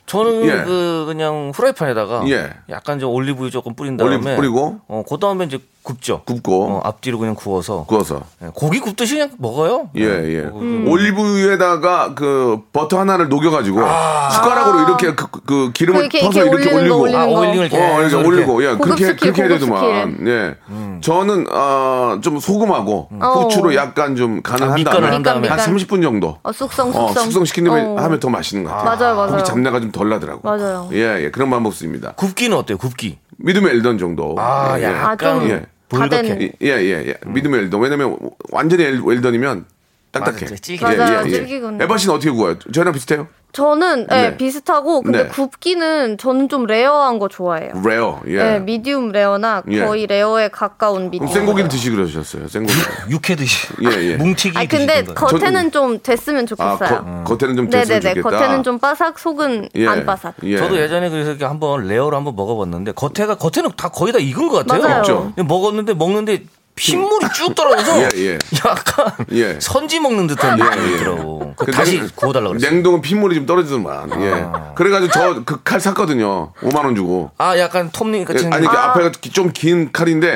저는 예. 그 그냥 프라이팬에다가 예. 약간 좀 올리브유 조금 뿌린 다음에 올리브 뿌리고? 어, 그 다음에 이제 굽죠. 굽고 어, 앞뒤로 그냥 구워서 구워서. 예, 고기 굽듯이 그냥 먹어요. 예, 예. 음. 올리브유에다가 그 버터 하나를 녹여가지고 숟가락으로 이렇게 그, 그 기름을 그렇게 터서 이렇게 이렇게 올리는 거, 올리고. 올리는 아, 거. 올리는 어, 이렇게 계속 올리고, 예, 고급 그렇게, 스킬, 그렇게 해야 고급 되더만. 예. 저는, 어, 좀 소금하고 어. 후추로 약간 좀 간을 아, 한 밑간을 다음에 한 다음에. 한 밑간. 30분 정도. 어, 숙성, 어, 숙성. 숙성시킨 다음에 어. 하면 더 맛있는 것 같아요. 맞아요, 맞아요. 고기 잡내가 좀 덜 나더라고. 맞아요. 예, 예. 그런 방법 씁니다. 굽기는 어때요? 굽기. 미디움 웰던 정도. 아, 예, 예. 약간 아, 좀 예. 불닭해. 다된- 예, 예, 예. 미디움 웰던. 왜냐면 완전히 엘- 웰던이면 딱딱해. 맞아, 질기죠. 맞아요, 질기군요. 에바 씨는 어떻게 구워요? 저랑 비슷해요? 저는 예, 네. 비슷하고 근데 네. 굽기는 저는 좀 레어한 거 좋아해요. 레어. 예. 예, 미디움 레어나 예. 거의 레어에 가까운 미디움. 생고기를 드시 그러셨어요. 생고기. 육회듯이. 예, 예. 뭉티기 아 근데? 겉에는 좀 됐으면 아, 좋겠어요. 거, 겉에는 좀 됐으면 네네네. 좋겠다. 겉에는 좀 바삭, 속은 예. 안 바삭. 예. 저도 예전에 그래서 이렇게 한번 레어로 한번 먹어봤는데 겉에가 겉에는 다 거의 다 익은 것 같아요. 맞아요. 먹었는데 먹는데 핏물이 쭉 떨어져서 예, 예. 약간 예. 선지 먹는 듯한 예, 느낌이 예. 들더라고. 그그 다시 냉- 구워달라고 그랬어요. 냉동은 핏물이 좀 떨어지더만. 예. 아. 그래가지고 저 그 칼 샀거든요. 5만 원 주고. 아 약간 톱니 예, 같이 아니 그 앞에가 좀 긴 칼인데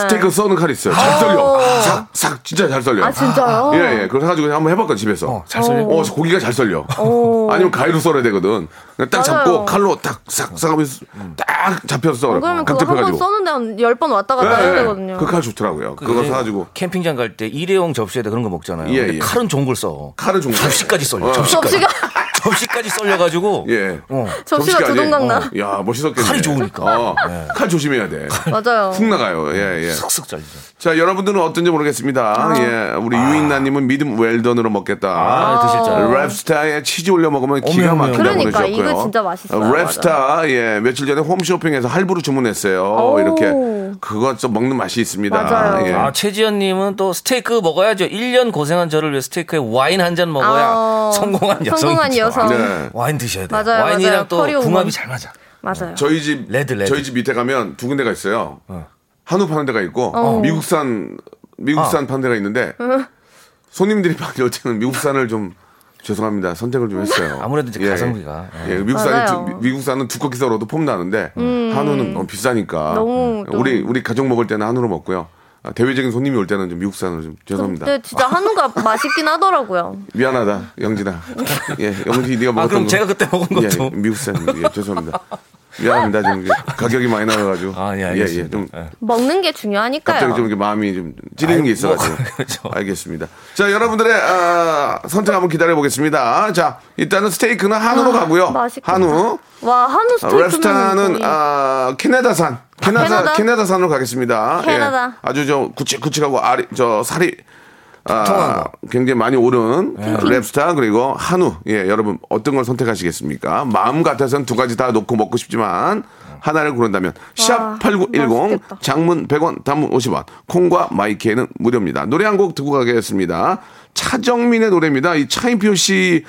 스테이크 써는 칼 있어요. 잘 썰려. 싹, 싹 진짜 잘 썰려. 아 진짜요? 예, 예. 그래서 가지고 한번 해봤거든 집에서. 어, 잘 썰려? 어, 고기가 잘 썰려. 아니면 가위로 썰어야 되거든. 그냥 딱 잡고 맞아요. 칼로 딱싹 싹 하면서 딱 잡혀서 썰어. 그러면 각 그거 한번 잡혀가지고. 써는데 한열번 왔다 갔다 해야 되거든요. 그 칼 좋더라고요. 그거 이제 사가지고 캠핑장 갈 때 일회용 접시에다 그런 거 먹잖아요. 예, 근데 예. 칼은 좋은 걸 써. 칼을 좀 접시까지 썰려. 어. 접시까지. 접시가 접시까지 썰려가지고. 예. 어. 접시가 두 접시까지. 동강 나. 어, 야 멋있었겠네. 칼이 좋으니까. 어, 칼 조심해야 돼. 맞아요. 훅 나가요. 예, 예. 쓱쓱 잘리죠. 자, 여러분들은 어떤지 모르겠습니다. 예, 우리 유인나님은 미디움 웰던으로 먹겠다. 아, 드실 줄 알아요. 랍스타에 치즈 올려 먹으면 기가 어머, 막히다고 그러니까. 이거 진짜 맛있어요. 랍스타, 예, 며칠 전에 홈쇼핑에서 할부로 주문했어요. 오. 이렇게. 그거 좀 먹는 맛이 있습니다. 맞아요. 예. 아, 최지연님은 또 스테이크 먹어야죠. 1년 고생한 저를 위해 스테이크에 와인 한 잔 먹어야 아, 성공한 여성. 성공한 여성. 네. 와인 드셔야 돼요. 맞아요, 와인이랑 맞아요. 또 커리. 궁합이 잘 맞아. 맞아요. 저희 집, red, red. 저희 집 밑에 가면 두 군데가 있어요. 어. 한우 파는 데가 있고, 어. 미국산, 미국산 아. 파는 데가 있는데, 손님들이 많이 올 때는 미국산을 좀, 죄송합니다. 선택을 좀 했어요. 아무래도 이제 예, 가성비가. 예, 예. 미국산이 미국산은 두껍게 썰어도 폼 나는데 한우는 너무 비싸니까. 너무 또- 우리 우리 가족 먹을 때는 한우로 먹고요. 아, 대외적인 손님이 올 때는 좀 미국산으로 좀 죄송합니다. 근데 진짜 한우가 맛있긴 하더라고요. 미안하다, 영진아. 예, 영진 네가 먹었던 아, 그럼 거. 제가 그때 먹은 예, 것도. 미국산. 예, 죄송합니다. 미안합니다. 좀 가격이 많이 나가가지고. 아, 예, 예, 알겠습니다. 예, 좀 예. 먹는 게 중요하니까요. 갑자기 좀 이렇게 마음이 좀 찌르는 게 아이, 있어가지고. 뭐, 그렇죠. 알겠습니다. 자, 여러분들의 아, 선택 한번 기다려 보겠습니다. 자, 일단은 스테이크는 한우로 가고요. 아, 맛있겠다. 한우. 와 한우 아, 스테이크는 랩스타는 거의- 아, 캐나다산. 캐나다 캐나다? 캐나다 산으로 가겠습니다. 캐나다. 예, 아주 저 굵직굵직하고 알이 저 살이 아. 굉장히 많이 오른 랩스타 그리고 한우. 예, 여러분 어떤 걸 선택하시겠습니까? 마음 같아서는 두 가지 다 놓고 먹고 싶지만 하나를 고른다면 샵 8910 맛있겠다. 장문 100원 단문 50원 콩과 마이키에는 무료입니다. 노래 한 곡 듣고 가겠습니다. 차정민의 노래입니다. 이 차인표 씨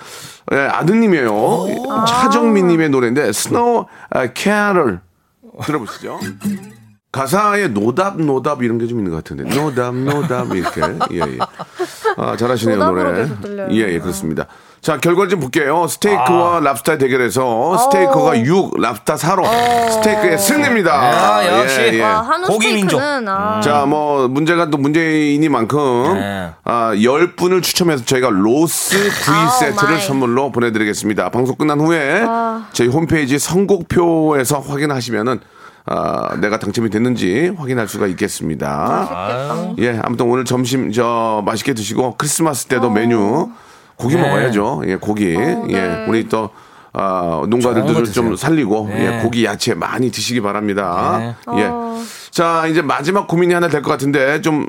예, 아드님이에요. 차정민님의 노래인데 snow 아, 캐럴 들어보시죠. 가사에 노답 노답 이런 게 좀 있는 것 같은데 노답 노답 이렇게 예예 아 잘하시네요 노래. 예예 그렇습니다 자 결과를 좀 볼게요 스테이크와 랍스타 대결에서 스테이크가 6 랍스타 4로 스테이크의 승리입니다 아, 역시. 예, 예. 와 고기 민족. 아, 자, 뭐, 문제가 또 문제이니만큼, 네. 아, 10분을 추첨해서 저희가 로스 구이 세트를. 선물로 보내드리겠습니다. 방송 끝난 후에 저희 홈페이지 선곡표에서 확인하시면은, 아, 내가 당첨이 됐는지 확인할 수가 있겠습니다. 맛있겠다. 예, 아무튼 오늘 점심 저 맛있게 드시고 크리스마스 때도 어. 메뉴 고기 네. 먹어야죠. 예, 고기. 어, 네. 예, 우리 또 아, 농가들도 거좀 드세요. 살리고 네. 예, 고기 야채 많이 드시기 바랍니다. 예. 어. 자, 이제 마지막 고민이 하나 될 것 같은데 좀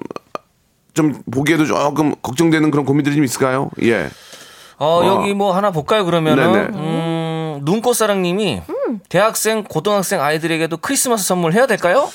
좀 보기에도 조금 걱정되는 그런 고민들이 좀 있을까요? 예. 어, 어. 여기 뭐 하나 볼까요, 그러면은? 네네. 음, 눈꽃사랑님이 대학생, 고등학생 아이들에게도 크리스마스 선물 해야 될까요?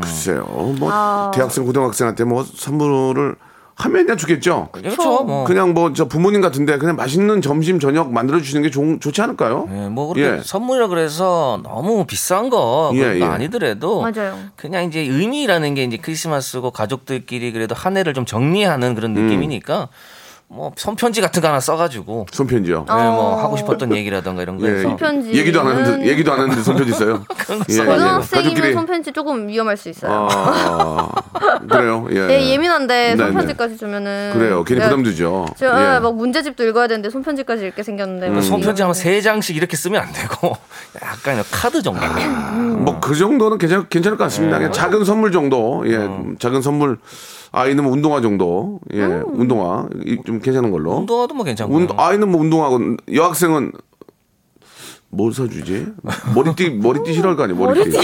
글쎄요. 뭐 아. 대학생 고등학생한테 뭐 선물을 하면야 주겠죠. 그렇죠. 뭐. 그냥 뭐 저 부모님 같은데 그냥 맛있는 점심 저녁 만들어 주시는 게 좋, 좋지 않을까요? 예, 뭐 그렇게 예. 선물이라 그래서 너무 비싼 거 예, 예. 아니더라도 맞아요. 그냥 이제 의미라는 게 이제 크리스마스고 가족들끼리 그래도 한 해를 좀 정리하는 그런 느낌이니까 뭐 손편지 같은 거 하나 써가지고 손편지요. 예, 뭐 하고 싶었던 얘기라든가 이런 거 예, 해서 손편지는- 얘기도 안 하는데 얘기도 안 하는데 손편지 있어요. 예, 고등학생이면 손편지 조금 위험할 수 있어요. 아, 그래요. 예. 예, 예민한데 네, 손편지까지 주면은 그래요. 괜히 내가 부담 되죠. 저, 예. 예, 막 문제집도 읽어야 되는데 손편지까지 읽게 생겼는데 뭐 손편지 한세 장씩 이렇게 쓰면 안 되고 약간 카드 정도. 뭐 그 정도는 괜찮, 괜찮을 것 같습니다. 그냥 작은 선물 정도, 예, 작은 선물 아이는 뭐 운동화 정도, 예, 운동화 이- 좀 괜찮은 걸로. 운동화도 뭐 괜찮고. 운, 아이는 뭐 운동하고 여학생은 뭘 사주지? 머리띠 머리띠 싫어할 거 아니야 머리띠.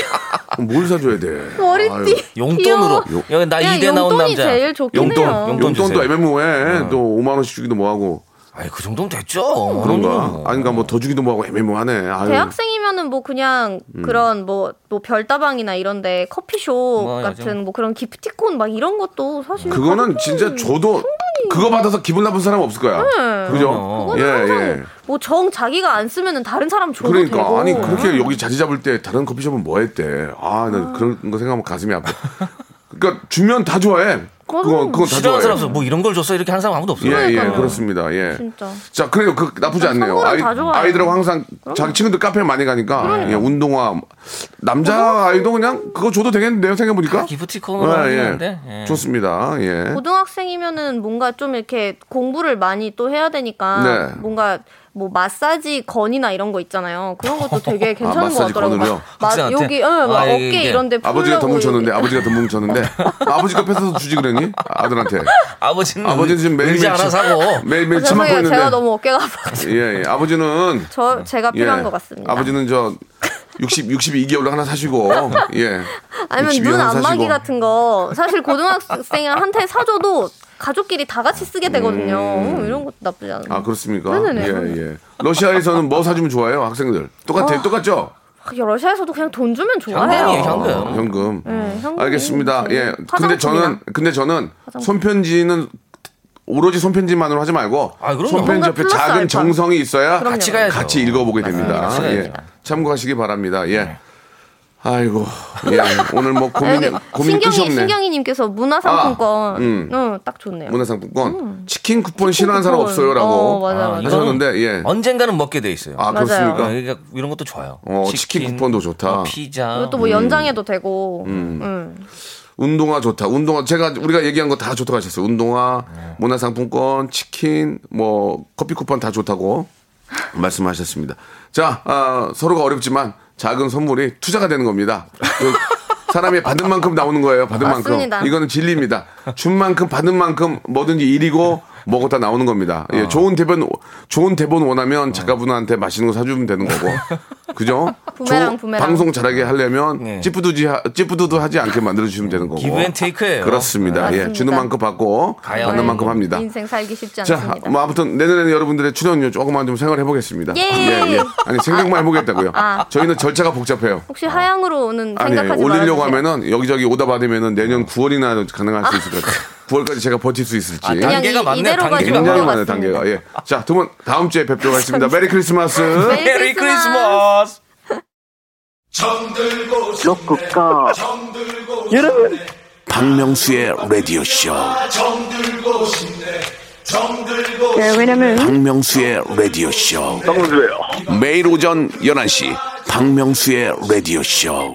뭘 사줘야 돼? 머리띠 용돈으로. 귀여워. 여기 나 이대 나온 용돈이 남자. 제일 좋긴 용돈, 해요. 용돈 용돈도 주세요. 애매모호해. 또 5만 원씩 주기도 뭐하고 아이 그 정도면 됐죠. 만 그런가? 뭐. 아닌가 뭐더 주기도 뭐하고 애매모호하네. 아유. 대학생이면은 뭐 그냥 음. 그런 뭐, 뭐 별다방이나 이런데 커피숍 뭐, 같은 뭐 그런 기프티콘 막 이런 것도 사실 그거는 진짜 줘도 그거 받아서 기분 나쁜 사람 없을 거야. 그죠? 그거는 예, 예. 뭐 정 자기가 안 쓰면은 다른 사람 줘도 그러니까 되고 아니 그렇게 여기 자리 잡을 때 다른 커피숍은 뭐 했대? 아, 나 그런 거 생각하면 가슴이 아파. 그러니까 주면 다 좋아해. 그거 그거 다 싫어하는 좋아해. 사람 뭐 이런 걸 줬어 이렇게 하는 사람 아무도 없어요. 예, 예, 그러니까요. 그렇습니다. 예. 진짜. 자, 그래요. 그 나쁘지 않네요. 선물은 아이, 다 좋아요. 아이들하고 항상 자기 친구들 카페 많이 가니까 예, 운동화 남자 아이도 그냥 그거 줘도 되겠는데요. 생각해 보니까. 기프티콘으로 하는데. 예. 좋습니다. 예. 고등학생이면은 뭔가 좀 이렇게 공부를 많이 또 해야 되니까 네. 뭔가 뭐 마사지 건이나 이런 거 있잖아요. 그런 것도 되게 괜찮은 것 아, 마사지 같더라고요. 막, 막? 여기 어, 막 아, 어깨 이게 이런데 아버지가 더 풀려고 뭉쳤는데. 아버지가 더 뭉쳤는데 아버지가 뺏어서 주지 그러니 아들한테 아버지는 아버지는 지금 매일 의자 하나 사고 매일 매일 아, 죄송해요. 있는데 제가 너무 어깨가 아파가지고 예, 예. 아버지는 저 제가 필요한 예. 것 같습니다. 아버지는 저 60, 62개월로 하나 사시고, 예. 아니면 62눈 안마기 사시고. 같은 거 사실 고등학생한테 사줘도 가족끼리 다 같이 쓰게 되거든요. 어, 이런 것도 나쁘지 않아요. 아, 그렇습니까? 네네네. 예, 예. 러시아에서는 뭐 사주면 좋아해요, 학생들? 똑같아요, 똑같죠? 아, 러시아에서도 그냥 돈 주면 현금이에요, 좋아해요. 현금. 어, 현금. 네, 현금이 알겠습니다. 제일 예. 근데. 저는, 근데 저는 손편지는 오로지 손편지만으로 하지 말고 아. 손편지 옆에 작은 알파. 정성이 있어야 그럼요. 같이 가야죠. 같이 읽어보게 됩니다. 같이 예. 참고하시기 바랍니다. 예. 아이고, 예. 오늘 뭐 고민이, 여기 고민이 끝이 신경이 없네. 신경이님께서 문화상품권, 아, 음. 어, 딱 좋네요. 문화상품권 치킨 쿠폰 싫어하는 사람. 없어요라고 어, 맞아, 맞아. 하셨는데 예. 언젠가는 먹게 돼 있어요. 아 맞아요. 그렇습니까? 그러니까 이런 것도 좋아요. 어, 치킨 쿠폰도 좋다. 뭐 피자. 이것도 음. 뭐 연장해도 되고. 음. 운동화 좋다. 운동화 제가 우리가 얘기한 거 다 좋다고 하셨어요. 운동화, 문화상품권, 치킨, 뭐 커피 쿠폰 다 좋다고 말씀하셨습니다. 자, 아, 서로가 어렵지만 작은 선물이 투자가 되는 겁니다. 그 사람이 받은 만큼 나오는 거예요. 받은 맞습니다. 만큼. 이거는 진리입니다. 준 만큼 받은 만큼 뭐든지 일이고 뭐고 다 나오는 겁니다. 예, 좋은 대본 좋은 대본 원하면 작가분한테 맛있는 거 사주면 되는 거고. 그죠? 부메랑, 조- 부메랑. 방송 잘하게 하려면 네. 찌뿌두지 하- 찌뿌두두 하지 않게 만들어 주시면 되는 거고. give and take예요. 그렇습니다. 예, 맞습니다. 주는 만큼 받고 가요. 받는 만큼 합니다. 인생 살기 쉽지 자, 않습니다. 뭐 아무튼 내년에는 여러분들의 출연료 조금만 좀 생각해 보겠습니다. 예. 아니 생각만 해 보겠다고요. 아. 저희는 절차가 복잡해요. 혹시 하향으로 오는 아니 생각하지 올리려고 말아주세요. 하면은 여기저기 오다 받으면은 내년 9월이나 가능할 수 있을 것 같아요. 9월까지 제가 버틸 수 있을지. 아, 그냥 단계가 이- 많네요, 단계가. 굉장히 것 많아요. 단계가. 예. 자, 두 분 다음 주에 뵙도록 하겠습니다. Merry Christmas. Merry Christmas. 로쿠가 여러분 박명수의 라디오 쇼. 네, 왜냐면 박명수의 라디오 쇼. 박명수예요. 매일 오전 11시 박명수의 라디오 쇼.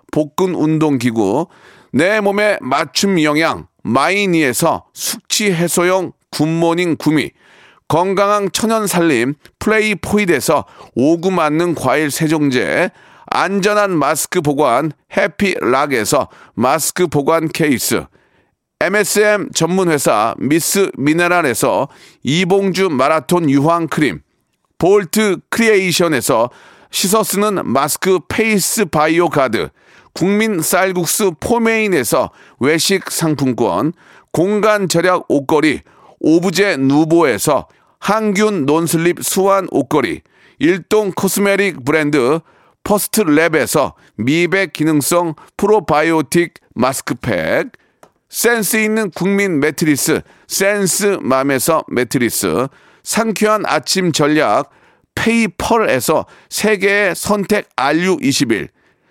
복근 운동 기구, 내 몸에 맞춤 영양 마이니에서 숙취 해소용 굿모닝 구미, 건강한 천연 살림 플레이 포이드에서 오구 맞는 과일 세정제, 안전한 마스크 보관 해피락에서 마스크 보관 케이스, MSM 전문 회사 미스 미네랄에서 이봉주 마라톤 유황 크림, 볼트 크리에이션에서 씻어 쓰는 마스크 페이스 바이오 가드, 국민 쌀국수 포메인에서 외식 상품권, 공간 절약 옷걸이 오브제 누보에서 항균 non-slip 수완 옷걸이, 일동 코스메틱 브랜드 퍼스트 랩에서 미백 기능성 프로바이오틱 마스크팩, 센스 있는 국민 매트리스 센스맘에서 매트리스, 상쾌한 아침 전략 페이펄에서 세계의 선택 RU21,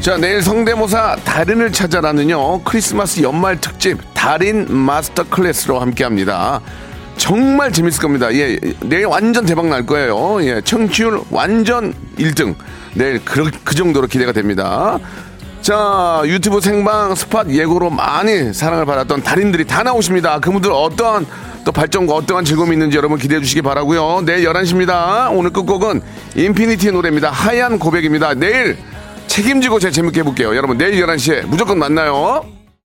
자, 내일 성대모사 달인을 찾아라는요, 크리스마스 연말 특집 달인 마스터 클래스로 함께 합니다. 정말 재밌을 겁니다. 예, 내일 완전 대박 날 거예요. 예, 청취율 완전 1등. 내일 그, 그 정도로 기대가 됩니다. 자, 유튜브 생방 스팟 예고로 많이 사랑을 받았던 달인들이 다 나오십니다. 그분들 어떠한 또 발전과 어떠한 즐거움이 있는지 여러분 기대해 주시기 바라고요 내일 11시입니다. 오늘 끝곡은 인피니티의 노래입니다. 하얀 고백입니다. 내일 책임지고 제가 재밌게 해볼게요. 여러분 내일 11시에 무조건 만나요.